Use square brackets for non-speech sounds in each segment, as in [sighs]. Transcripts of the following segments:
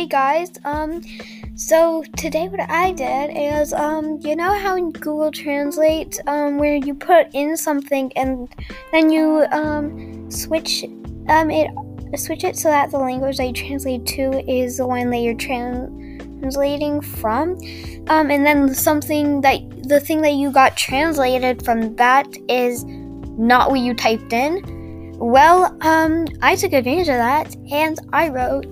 Hey guys, um, so today what I did is, um, you know how in Google Translate, um, where you put in something and then you, um, switch, um, it, switch it so that the language that you translate to is the one that you're translating from, um, and then something that, the thing that you got translated from that is not what you typed in. Well, um, I took advantage of that and I wrote,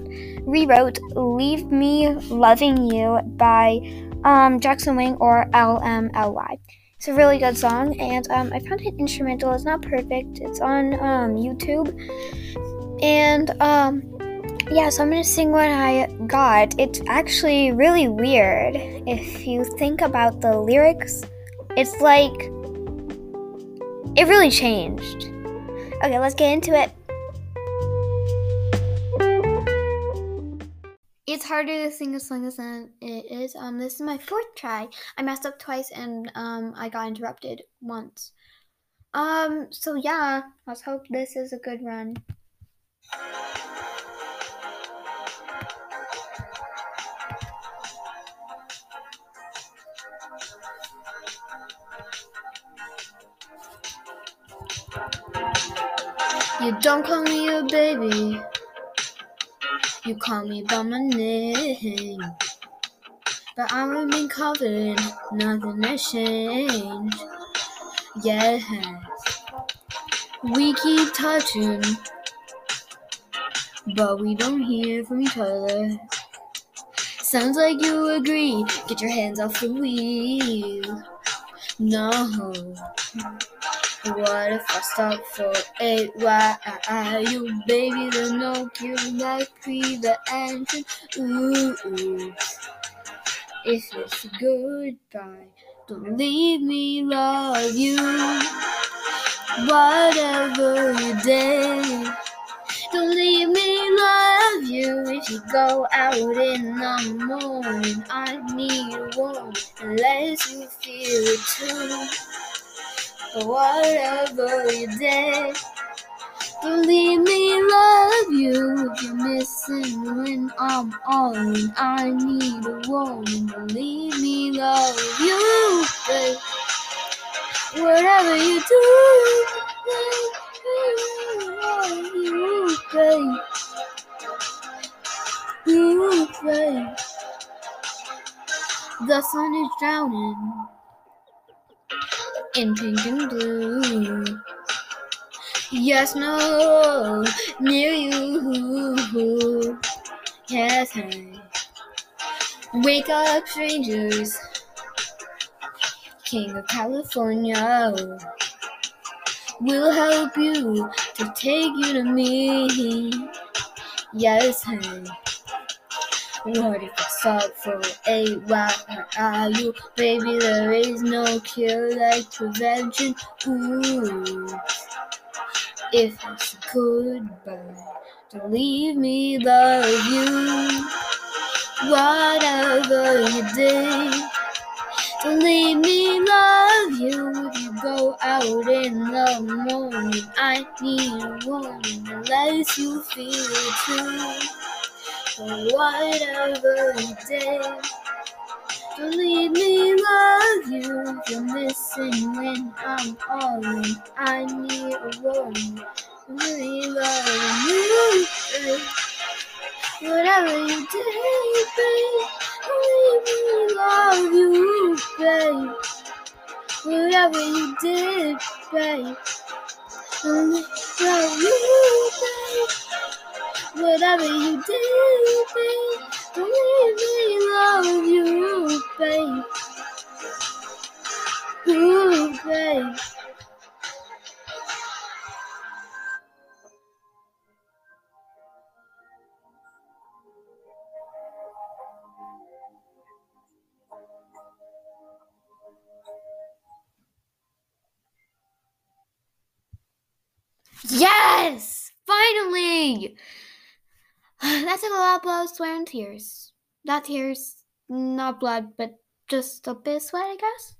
rewrote Leave Me Loving You by um, Jackson Wang or LMLY. It's a really good song and um, I found it instrumental. It's not perfect, it's on um, YouTube. And um, yeah, so I'm gonna sing what I got. It's actually really weird if you think about the lyrics. It's like it really changed. Okay, let's get into it. It's harder to sing a song than it is. Um, this is my fourth try. I messed up twice and um, I got interrupted once. Um, so yeah, let's hope this is a good run. You don't call me a baby. You call me by my name. But I remain confident, nothing has changed. Yes. We keep touching, but we don't hear from each other. Sounds like you agree. Get your hands off the wheel. No. What if I stop for a while? You baby, the no cure like the engine. Ooh, ooh. If it's goodbye, don't leave me, love you. Whatever you did, don't leave me, love you. If you go out in the morning, I need a woman unless you feel it too whatever you did. Leave me love you you're missing when I'm on. I need a woman. Leave me love you, babe. Whatever you do, babe, you, babe. You, babe. The sun is drowning in pink and blue. Yes, no, near you. Yes, I wake up, strangers. King of California will help you to take you to me. Yes, hey. What if I stop for a while? You, baby, there is no cure like prevention. Ooh, if I it's goodbye, don't leave me, love you. Whatever you did, don't leave me, love you. If you go out in the morning, I need a woman unless you feel it too whatever you did. Don't leave me love you you're missing when I'm calling. I need a woman really love you. Whatever you did, babe. Don't leave me love you, babe. Whatever you did, babe. Don't leave love you, babe. Whatever you did, babe, leave me love you, babe. Ooh, babe. Yes! Finally! [sighs] That took a lot of blood, sweat, and tears. Not tears, not blood, but just a bit of sweat, I guess.